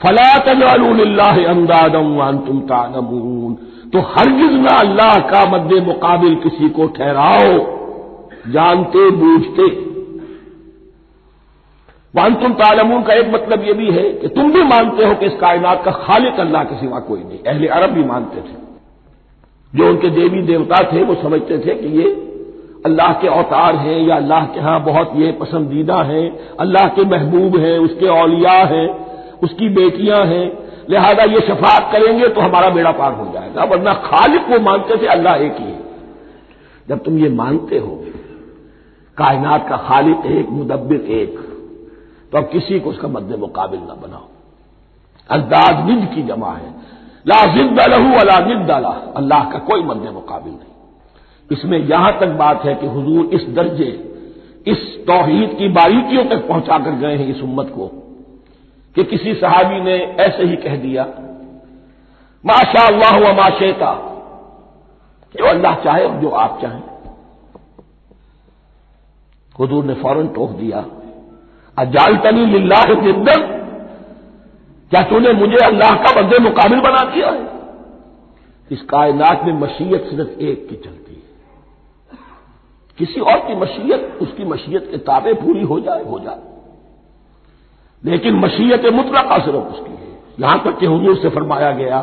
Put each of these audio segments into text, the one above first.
फला तजालूल्लाम तुम तालमून तो हरगिज ना अल्लाह का मद्द मुकाबिल किसी को ठहराओ जानते बूझते वन तुम तालमून का एक मतलब यह भी है कि तुम भी मानते हो कि इस कायनात का खालिक अल्लाह के सिवा कोई नहीं अहले अरब भी मानते थे जो उनके देवी देवता थे वो समझते थे कि ये अल्लाह के अवतार हैं या अल्लाह के यहाँ बहुत ये पसंदीदा हैं अल्लाह के महबूब हैं उसके औलिया हैं उसकी बेटियाँ हैं, लिहाजा ये शफात करेंगे तो हमारा बेड़ा पार हो जाएगा, वरना खालिक वो मानते थे अल्लाह एक ही है। जब तुम ये मानते हो कायनात का खालिक एक, मुदब्बिर एक तो अब किसी को उसका मद्द मुकाबिल ना बनाओ। अल्दाज निज की जमा है। ला जिद लहू अला जिद अल्लाह का कोई मद्द मुकाबिल नहीं। इसमें यहाँ तक बात है कि हुजूर इस दर्जे, इस तोहीद की बारीकियों तक पहुंचाकर गए हैं इस उम्मत को। कि किसी सहाबी ने ऐसे ही कह दिया माशा अल्लाह हुआ माशेता, जो अल्लाह चाहे और जो आप चाहें। हजूर ने फ़ौरन टोक दिया, अजालतनी लिल्लाह जिद्दन क्या तूने मुझे अल्लाह का बंदे मुकाबिल बना दिया है? इस कायनात में मशीयत सिर्फ़ एक की चलती है। किसी और की मशीयत, उसकी मशीयत के ताबे पूरी हो जाए हो जाए। लेकिन मशीयत मुतलका सिर्फ़ उसकी है। यहाँ तक कि हजूर से फरमाया गया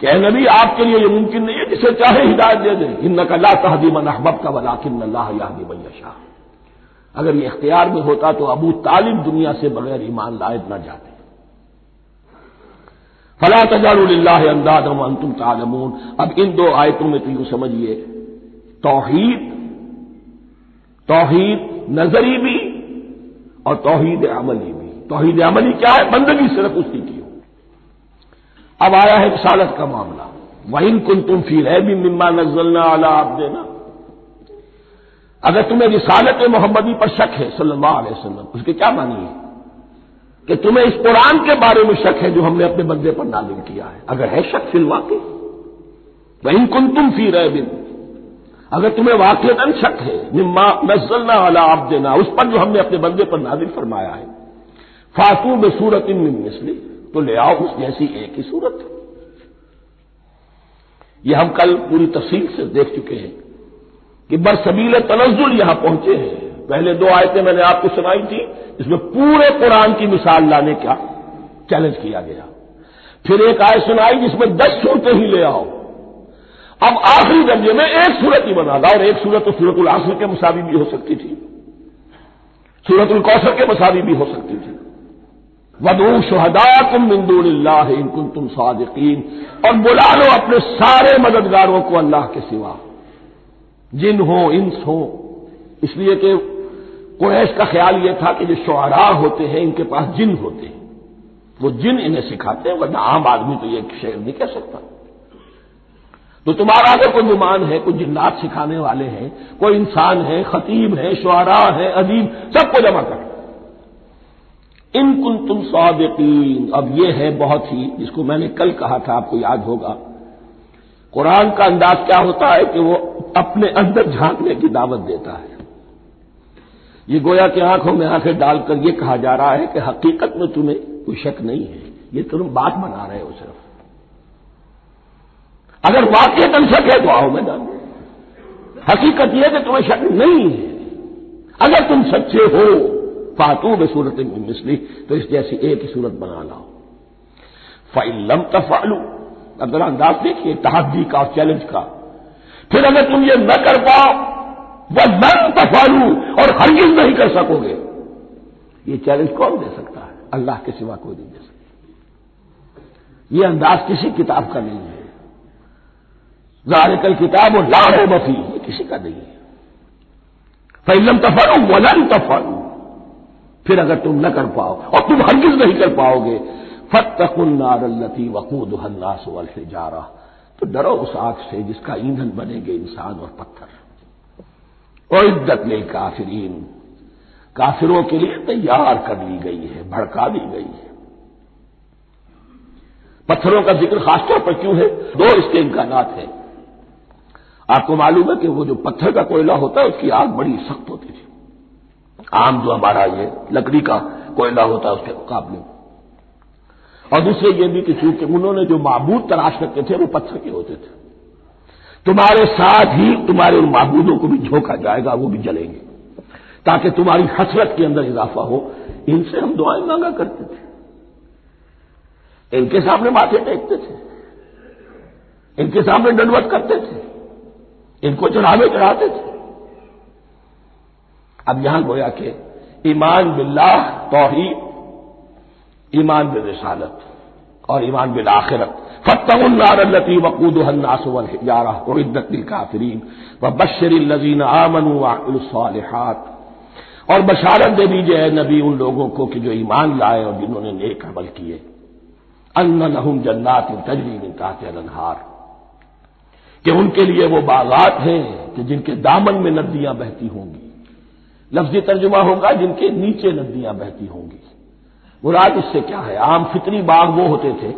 कि नबी, आपके लिए यह मुमकिन नहीं है जिसे चाहे हिदायत दे दे। इन नकल्ला तहदी मन का वलाकिन अल्लाह यादी मैशा अगर ये इख्तियार में होता तो अबू तालिब दुनिया से बगैर ईमान लायद न जाते। फला तजारुल्लाह अंदादम अंतुम तालमून। अब इन दो आयतों में तुम समझिए, तोहीद तोहीद नजरी भी और तोहीद अमली भी। तोहीद अमली क्या है? बंदगी सिर्फ़ उसकी की हो। अब आया है रिसालत का मामला। वहीं कुन तुम फिर है भी मिम्मा नजलना आला आप देना अगर तुम्हें रिसालत मोहम्मदी पर शक है, सल्लल्लाहु अलैहि वसल्लम, उसके क्या मानी है? कि तुम्हें इस कुरान के बारे में शक है जो हमने अपने बंदे पर नाजिल किया है। अगर है शक फिल वाकई? वहीं कुन तुम फ़ी रहे बिन अगर तुम्हें वाकई शक है निम्मा नजलना वाला आप देना उस पर जो हमने अपने बंदे पर नाजिल फरमाया है फातू में सूरत इन मिसली। तो ले आओ, उस जैसी एक ही सूरत। ये हम कल पूरी तफसील से देख चुके हैं कि बरसबील तनजुल यहाँ पहुँचे हैं। पहले दो आयतें मैंने आपको सुनाई थी इसमें पूरे कुरान की मिसाल लाने का चैलेंज किया गया। फिर एक आयत सुनाई जिसमें दस सूरतें ही ले आओ। अब आखिरी दर्जे में एक सूरत ही बना था और एक सूरत तो सूरत आसर के मुसावी भी हो सकती थी। सूरत कौसर के मुसावी भी हो सकती थी। वदू शहदा तुम बिंदुल्लाह इनकुन तुम सादिकीन। और बुला लो अपने सारे मददगारों को अल्लाह के सिवा। जिन हो, इंस हो। इसलिए कि कुरैश का ख्याल यह था कि जो शुरा होते हैं, इनके पास जिन होते हैं। वो जिन इन्हें सिखाते हैं, वरना आम आदमी तो ये शेर नहीं कह सकता। तो तुम्हारा अगर कोई गुमान है, कोई जिन्नात सिखाने वाले हैं, कोई इंसान है, खतीब है शुरा है अदीब सबको जमा कर इन कुन तुम सौदीन अब यह है बहुत ही, जिसको मैंने कल कहा था, आपको याद होगा। कुरान का अंदाज क्या होता है कि वो अपने अंदर झांकने की दावत देता है। ये गोया की आँखों में आँखें डालकर यह कहा जा रहा है कि हकीकत में तुम्हें कोई शक नहीं है। ये तुम बात बना रहे हो सिर्फ़। अगर वाक्य तन शक है तो आओ मैदान हकीकत यह कि तुम्हें शक नहीं है। अगर तुम सच्चे हो फातू में सूरत मिसली तो इस जैसी एक ही सूरत बना लाओ। फ़ैलम तफालू अब जरा अंदाज देखिए तहदी का चैलेंज का। फिर अगर तुम ये न कर पाओ, वह न तफालू और हरगिज नहीं कर सकोगे। ये चैलेंज कौन दे सकता है? अल्लाह के सिवा कोई नहीं दे सकता। ये अंदाज किसी किताब का नहीं है। जारिकल किताब और लाड़ो बफी ये किसी का नहीं है। फैलम तफालू वलन तफालू फिर अगर तुम न कर पाओ, और तुम हरगिज नहीं कर पाओगे फतकुन्नारती से जा रहा तो डरो उस आग से जिसका ईंधन बनेंगे इंसान और पत्थर। और इद्दत ले काफिरीन। काफिरों के लिए तैयार कर ली गई है, भड़का दी गई है। पत्थरों का ज़िक्र खासतौर पर क्यों है? दो इसके इम्कान हैं। आपको मालूम है कि वो जो पत्थर का कोयला होता है, उसकी आग बड़ी सख्त होती थी। आम जो हमारा ये लकड़ी का कोयला होता है, उसके मुकाबले। में और दूसरे ये भी कि चूँकि उन्होंने जो माबूद तलाश करते थे, वो पत्थर के होते थे। तुम्हारे साथ ही तुम्हारे उन माबूदों को भी झोंका जाएगा, वो भी जलेंगे। ताकि तुम्हारी हसरत के अंदर इजाफा हो। इनसे हम दुआएँ मांगा करते थे। इनके सामने माथे टेकते थे। इनके सामने दंडवत करते थे। इनको चढ़ावे चढ़ाते थे। अब यहाँ गोया के ईमान बिल्लाह, तोहीद, ईमान बिल रिसालत और ईमान बिल आखिरत। फतनारती वकूदन्नासवारा उद्दत काफरीन। व बशर लजीन आमन वालसालहात और बशारत दे दीजिए नबी उन लोगों को कि जो ईमान लाए और जिन्होंने नेक अमल किए। अन्न लहुम जन्नात तजरी मिन अनहार कि उनके लिए वो बागात हैं कि जिनके दामन में नदियाँ बहती होंगी। लफ्जी तर्जुमा होगा जिनके नीचे नदियाँ बहती होंगी। मुराद इससे क्या है? आम फितरी बाग वो होते थे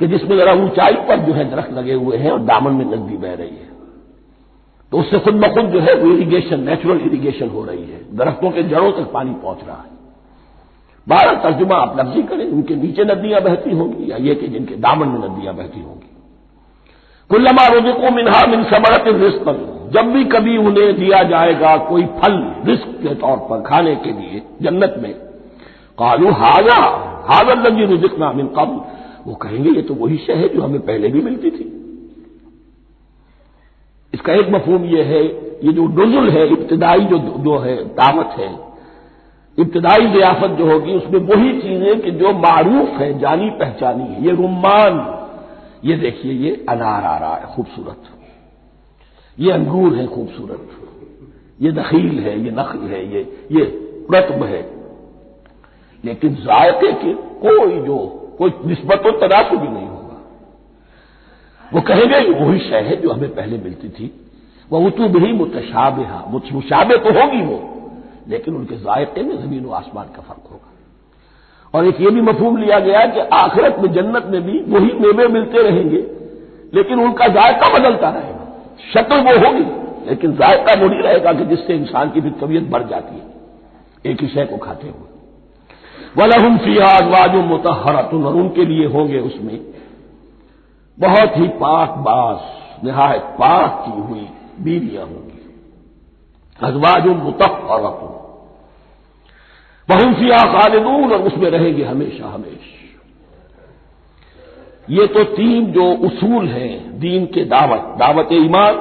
कि जिसमें जरा ऊंचाई पर जो है दरख्त लगे हुए हैं और दामन में नदी बह रही है। तो उससे खुद ब खुद जो है वो इरीगेशन नेचुरल इरीगेशन हो रही है। दरख्तों के जड़ों तक पानी पहुँच रहा है। बारह तर्जुमा आप लफ्जी करें, उनके नीचे नदियाँ बहती होंगी या ये कि जिनके दामन में नदियाँ बहती होंगी। कुल्लमा रोजको मिनहा मिन समरत रिस्क जब भी कभी उन्हें दिया जाएगा कोई फल रिस्क के तौर पर खाने के लिए जन्नत में, कालू हाजा हाजर लगी रुजिक नामिन कब वो कहेंगे, ये तो वही शह है जो हमें पहले भी मिलती थी। इसका एक मफहूम यह है, ये जो डुजुल है, इब्तदाई जो जो है, दावत है, इब्तदाई जियाफत जो होगी, उसमें वही चीज़ें कि जो मारूफ है जानी पहचानी है। ये रुमान ये देखिए, ये अनार आ रहा है, खूबसूरत। ये अंगूर है खूबसूरत। ये दखील है, ये नखल है, ये ये रत्ब है। लेकिन जायके की कोई जो, कोई निस्बत और तनासब भी नहीं होगा। वो कहेंगे वही शय है जो हमें पहले मिलती थी। वह उतु भी मुतशाबे मुशाबे तो होगी वो। लेकिन उनके जायके में ज़मीन व आसमान का फ़र्क होगा। और एक ये भी मफहूम लिया गया कि आखिरत में जन्नत में भी वही मेवे मिलते रहेंगे। लेकिन उनका जायका बदलता रहेगा। शक्ल वो होगी, लेकिन जायका वही रहेगा कि जिससे इंसान की भी तबीयत बढ़ जाती है। एक ही शय को खाते हुए। वलहुम फिया अजवाजुम मुतहरतुन और उनके लिए होंगे उसमें बहुत ही पाक बास, निहायत पाक की हुई बीवियाँ होंगी। अजवाजुम मुतहरतुन वहुम फिया खालिदून, और उसमें रहेंगे हमेशा हमेशा। ये तो तीन जो उसूल हैं, दीन के दावत दावत ईमान,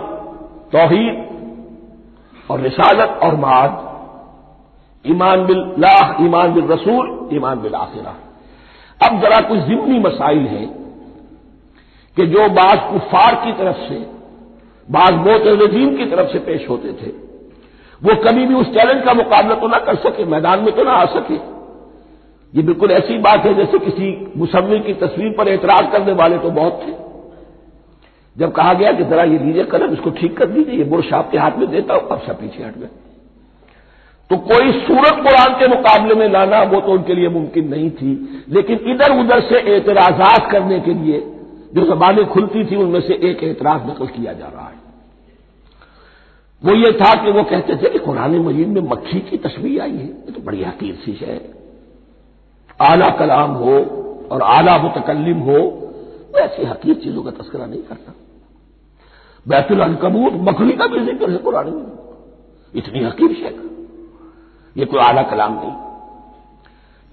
तोहीद और रिसालत और माद। ईमान बिल लाह, ईमान बिल रसूल, ईमान बिल आखिरा। अब जरा कुछ जिम्मी मसाइल हैं कि जो बाज कुफार की तरफ़ से, बाज मोत नजीम की तरफ़ से पेश होते थे। वो कभी भी उस चैलेंज का मुकाबला तो ना कर सके, मैदान में तो ना आ सके। ये बिल्कुल ऐसी बात है जैसे किसी मुसविर की तस्वीर पर एतराज़ करने वाले तो बहुत थे। जब कहा गया कि जरा ये लीजिए कलम, इसको ठीक कर दीजिए, ये बुरश आपके हाथ में देता हूँ, अब सब पीछे हट गए। तो कोई सूरत कुरान के मुकाबले में लाना, वो तो उनके लिए मुमकिन नहीं थी। लेकिन इधर उधर से एतराजात करने के लिए, जो जबानें खुलती थी, उनमें से एक एतराज़ नकल किया जा रहा है। वो ये था कि वो कहते थे कि कुरान मजीद में मक्खी की तस्वीर आई है, ये तो बड़ी हकीर सी है। आला कलाम हो और आला मुतकलम हो वो ऐसी हकीर चीज़ों का तस्करा नहीं करता। बैतुल अनकबूत मखली का भी ज़िक्र है कुरान में। इतनी हकीर शेख। ये कोई आला कलाम नहीं।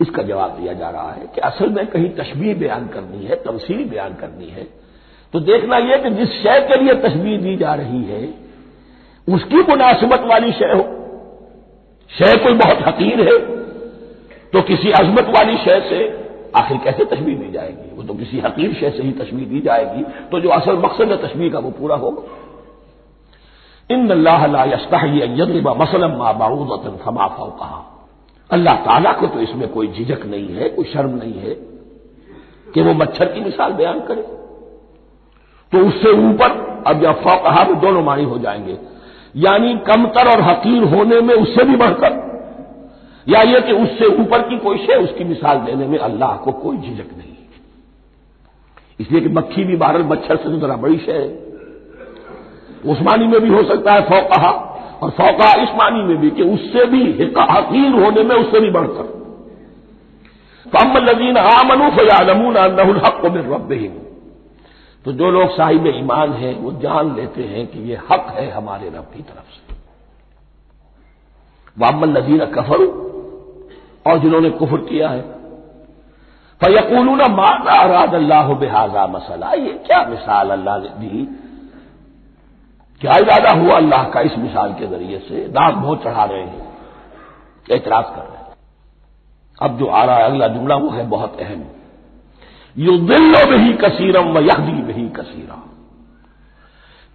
इसका जवाब दिया जा रहा है कि असल में कहीं तशबीह बयान करनी है, तमसील बयान करनी है तो देखना यह कि जिस शय के लिए तस्वीर दी जा रही है, उसकी मुनासिबत वाली शय हो। शय कोई बहुत हकीर है तो किसी अजमत वाली शय से आखिर कैसे तस्वीर दी जाएगी? वो तो किसी हकीर शय से ही तस्वीर दी जाएगी। तो जो असल मकसद है तस्वीर का वो पूरा होगा। इन अल्लाह मसलम माबाऊदतन फमा कहा अल्लाह ताला को तो इसमें कोई झिझक नहीं है, कोई शर्म नहीं है कि वो मच्छर की मिसाल बयान करे। तो उससे ऊपर अब या कहा में दोनों मानी हो जाएँगे। यानी कमतर और हकीर होने में उससे भी बढ़कर या यह कि उससे ऊपर की कोई शे उसकी मिसाल देने में अल्लाह को कोई झिझक नहीं इसलिए कि मक्खी भी बारह मच्छर से तो जरा बड़ी शे है। उस्मानी में भी हो सकता है फौकहा, और फौका इस मानी में भी, कि उससे भी हकीर होने में उससे भी बढ़कर। तो अम्मल लजीन आमनु फयालमून नहुल हक को मिर रब तो जो लोग साहिब ईमान हैं, वो जान लेते हैं कि ये हक है हमारे रब की तरफ़ से। वामल नजीन कफर और जिन्होंने कुफर किया है। फयकूल माता अराद अल्लाह बेहाजा मसला। ये क्या मिसाल अल्लाह ने दी? क्या इरादा हुआ अल्लाह का इस मिसाल के ज़रिए से? नाक बहुत चढ़ा रहे हैं। एतराज़ कर रहे हैं? अब जो आ रहा है, अगला जुमला वो है बहुत अहम। यु दिल्लो में ही कसीरम व यहदी में ही कसीरा।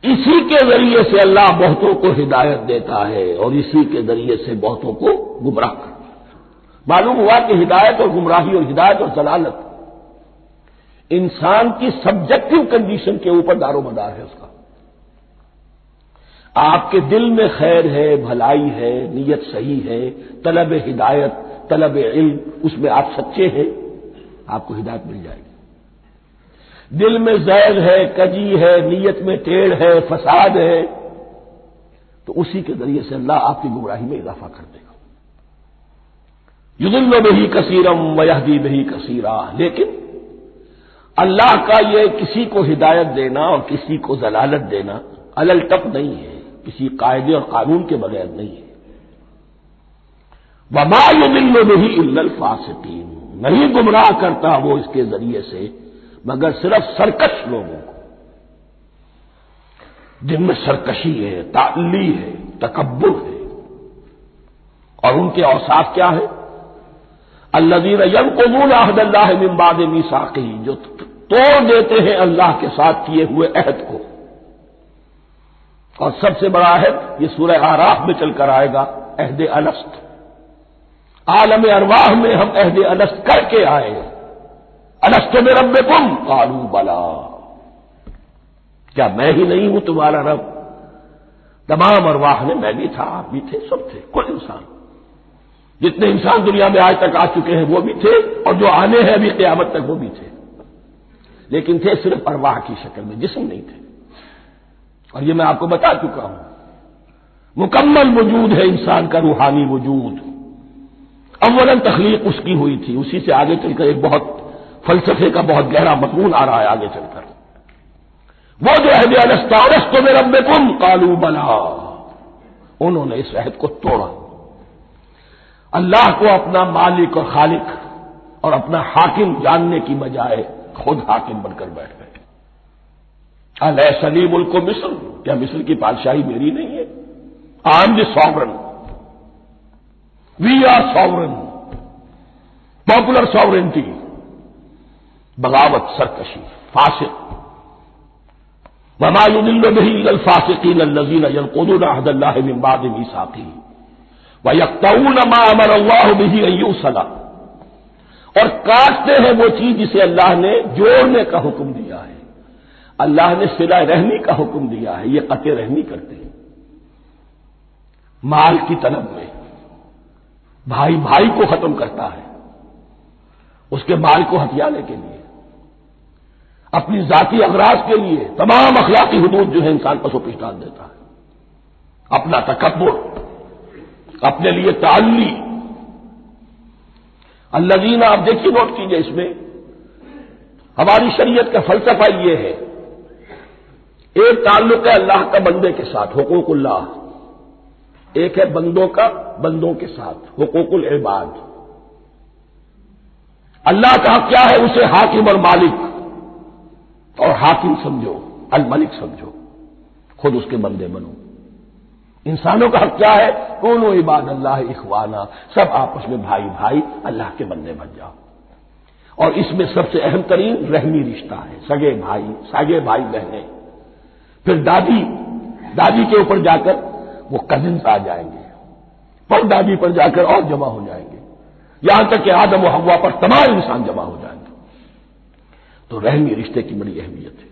इसी के ज़रिए से अल्लाह बहुतों को हिदायत देता है और इसी के ज़रिए से बहुतों को गुमराह मालूम हुआ कि हिदायत और गुमराही और हिदायत और जलालत इंसान की सब्जेक्टिव कंडीशन के ऊपर दारोमदार है उसका। आपके दिल में खैर है, भलाई है, नीयत सही है, तलब हिदायत, तलब इल्म, उसमें आप सच्चे हैं, आपको हिदायत मिल जाएगी। दिल में जैर है, कजी है, नीयत में टेढ़ है, फसाद है तो उसी के ज़रिए से अल्लाह आपकी गुमराही में इजाफा कर देगा। युदुल्लो में ही कसीरम वयहदी में ही कसीरा। लेकिन अल्लाह का यह किसी को हिदायत देना और किसी को जलालत देना अलल टप नहीं है। किसी कायदे और कानून के बगैर नहीं है। वमायुमिल्लो नहीं इल्ल फासिकीन। नहीं गुमराह करता वो इसके ज़रिए से, मगर सिर्फ़ सरकश लोगों को। जिनमें सरकशी है ताली है तकबर है। और उनके औसाफ क्या है? अल्लाजीन यम कबूल अहदल्लाह मिम्बाद मीसाकी जो तोड़ देते हैं अल्लाह के साथ किए हुए अहद को। और सबसे बड़ा अहद, ये सूर्य आराफ में चलकर आएगा, अहद अलस्त आलम अरवाह में हम अहद अलस्त करके आए अलस्त में रब में तुम कालू बला। क्या मैं ही नहीं हूँ तुम्हारा रब? तमाम अरवाह ने मैं भी था आप भी थे, सब थे कुल इंसान। जितने इंसान दुनिया में आज तक आ चुके हैं, वो भी थे, और जो आने हैं, अभी क्यामत तक वो भी थे। लेकिलेकिन थे सिर्फ़ अरवाह की शक्ल में, जिसम नहीं थे। और ये मैं आपको बता चुका हूँ, मुकम्मल वजूद है इंसान का रूहानी वजूद। अव्वलन तखलीक उसकी हुई थी, उसी से आगे चलकर एक बहुत, फलसफे का बहुत गहरा मजमून आ रहा है आगे चलकर। वो जो अहद अलस्तारस तो मेरे रब कालू बना उन्होंने इस अहद को तोड़ा। अल्लाह को अपना मालिक और खालिक और अपना हाकिम जानने की बजाय खुद हाकिम बनकर बैठ गए अल सली मुल्क मिस्र क्या मिस्र की बादशाही मेरी नहीं है? I am the sovereign we are sovereign popular sovereignty बगावत, सरकशी, फासिक। वमायुदिल्ल बही अलफासिकीन अल्लजीन यलकुदून अहदल्लाह मिन बाद मीसाकी व यक्तऊन मा अमर अल्लाह बिही अय्यूसला और काटते हैं वो चीज़ जिसे अल्लाह ने जोड़ने का हुक्म दिया है। अल्लाह ने सिला रहनी का हुक्म दिया है, ये कते रहनी करते हैं। माल की तलब में, भाई भाई को खत्म करता है, उसके माल को हथियाने के लिए, अपनी जाति अगराज के लिए, तमाम अखलाकी हदूद जो है इंसान पर सोपिश डाल देता है। अपना तकबर अपने लिए ताली अल्लाजीना, आप देखिए नोट कीजिए इसमें। हमारी शरीयत का फलसफा यह है। एक ताल्लुक है अल्लाह का बंदे के साथ, हुकूकुल्लाह। एक है बंदों का, बंदों के साथ, हुकूकुल इबाद। अल्लाह का क्या है? उसे हाकिम और मालिक। और हाकिम समझो, अल मलिक समझो। खुद उसके बंदे बनो। इंसानों का हक क्या है? कौन इबाद अल्लाह इखवाना। सब आपस में भाई भाई अल्लाह के बंदे बन जाओ। और इसमें सबसे अहम तरीन रहमी रिश्ता है। सगे भाई सगे भाई बहने। फिर दादी दादी के ऊपर जाकर वो कजिन्स आ जाएँगे। पर दादी पर जाकर और जमा हो जाएँगे। यहाँ तक कि आदम हवा पर तमाम इंसान जमा हो जाएँगे। तो रहमी रिश्ते की बड़ी अहमियत है।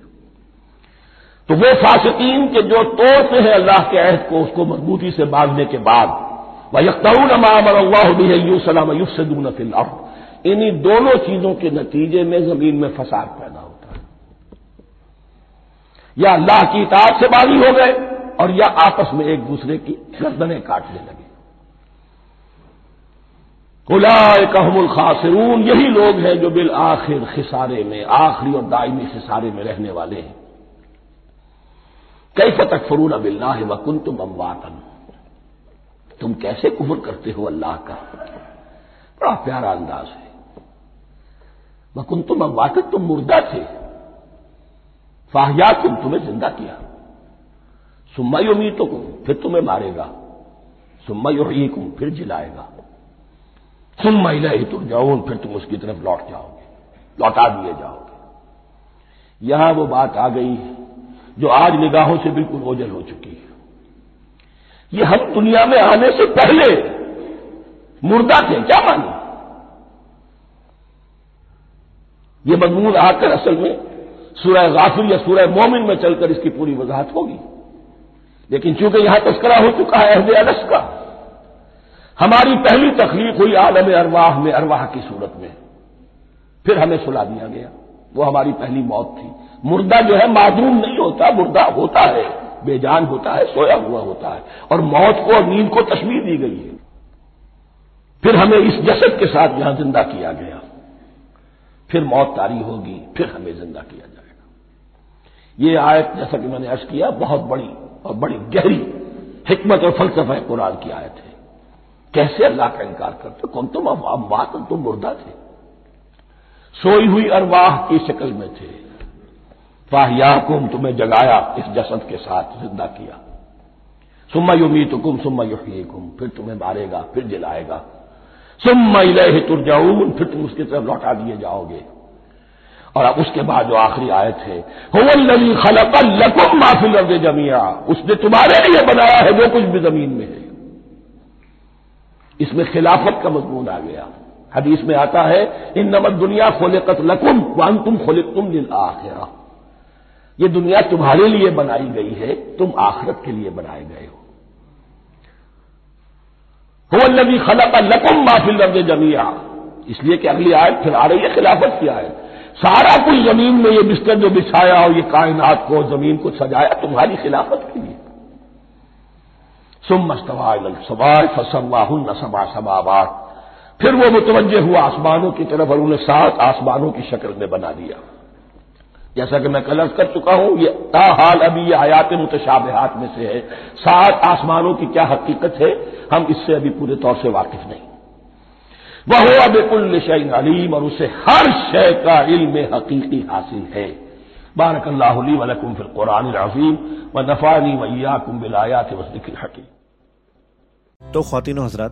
तो वो फासिकीन के जो तोड़ते हैं अल्लाह के अहद को, उसको मजबूती से बांधने के बाद वह यकतरून अमाम अल्लाह इन्हीं दोनों चीज़ों के नतीजे में ज़मीन में फसाद पैदा होता है। या अल्लाह की इताब से बागी हो गए, और या आपस में एक दूसरे की गर्दनें काटने लगे। कुलाए कहमुल खासरून, यही लोग हैं जो बिल आखिर खिसारे में, आखिरी और दायमी खिसारे में रहने वाले हैं। कई फतक फरून अबिल्ला वकुन तुम अमवातन तुम कैसे कुफर करते हो अल्लाह का? बड़ा प्यारा अंदाज है। वकुन तुम अमवातन तुम मुर्दा थे। फाहिया तुम तुम्हें ज़िंदा किया। सुम्मा उम्मीद तो फिर तुम्हें मारेगा। सुम्मा युम फिर जिलाएगा। महिला ही तुम जाओ फिर तुम उसकी तरफ़ लौट जाओगे। लौटा दिए जाओगे। यहाँ वो बात आ गई। जो आज निगाहों से बिल्कुल ओझल हो चुकी है। ये हम दुनिया में आने से पहले मुर्दा थे, क्या माने ये मजमून आकर असल में सूरह गाफिर या सूरह मोमिन में चलकर इसकी पूरी वजाहत होगी। लेकिन चूँकि यहाँ तस्करा हो चुका है अहद अलस का, हमारी पहली तकलीफ़ हुई आलम अरवाह में, अरवाह की सूरत में। फिर हमें सुला दिया गया। वो हमारी पहली मौत थी। मुर्दा जो है मादूम नहीं होता, मुर्दा होता है, बेजान होता है, सोया हुआ होता है। और मौत को और नींद को तस्वीर दी गई है। फिर हमें इस जसद के साथ यहाँ ज़िंदा किया गया, फिर मौत तारी होगी, फिर हमें ज़िंदा किया जाएगा। ये आयत जैसा कि मैंने अर्ज़ किया, बहुत बड़ी और बड़ी गहरी हिकमत और फलसफा कुरान की आयत है। कैसे अल्लाह का इनकार करते कौन तुम अमवात तुम मुर्दा थे। सोई हुई अरवाह की शक्ल में थे। फाहियाकुम तुम्हें जगाया, इस जसद के साथ ज़िंदा किया। सुम्मा युमीत कुम सुम्मा युहीकुम फिर तुम्हें मारेगा, फिर जिलाएगा। सुम्मा इलह तुरजाऊन, फिर तुम उसकी तरफ़ लौटा दिए जाओगे। और अब उसके बाद जो आखिरी आयत है होवल्लवी खलकल लकुम माफिल रब जमिया उसने तुम्हारे लिए बनाया है जो कुछ भी ज़मीन में है। इसमें खिलाफत का मजमून आ गया। हदीस में आता है इन नमक दुनिया खोलेकत लकुम वन तुम खोलिक तुम दिल आखिरा. ये दुनिया तुम्हारे लिए बनाई गई है, तुम आखिरत के लिए बनाए गए हो। नबी खला का लकुम माफिल रब जमिया इसलिए कि अगली आयत फिर आ रही है खिलाफत की आयत। सारा कुछ ज़मीन में ये बिस्तर जो बिछाया और ये कायनात को ज़मीन को सजाया तुम्हारी खिलाफत के लिए। सुम मस्तवाय फसवाहुन सबा समावात। फिर वो मुतवजह हुआ आसमानों की तरफ़ और उन्हें सात आसमानों की शक्ल में बना दिया। जैसा कि मैं कल अर्ज़ कर चुका हूँ, ये ताहाल अभी ये आयात मुतशाबहात में से है। सात आसमानों की क्या हकीकत है? हम इससे अभी पूरे तौर से वाकिफ नहीं। वह हुआ बेकुल शैन अलीम और उसे हर शय का इल्म हकीकी हासिल है। बारक अल्लाह वलकुम फिल कुरान अजीम व नफानी वैयाकुम बिलायात वसदिक तो खातिन हजरात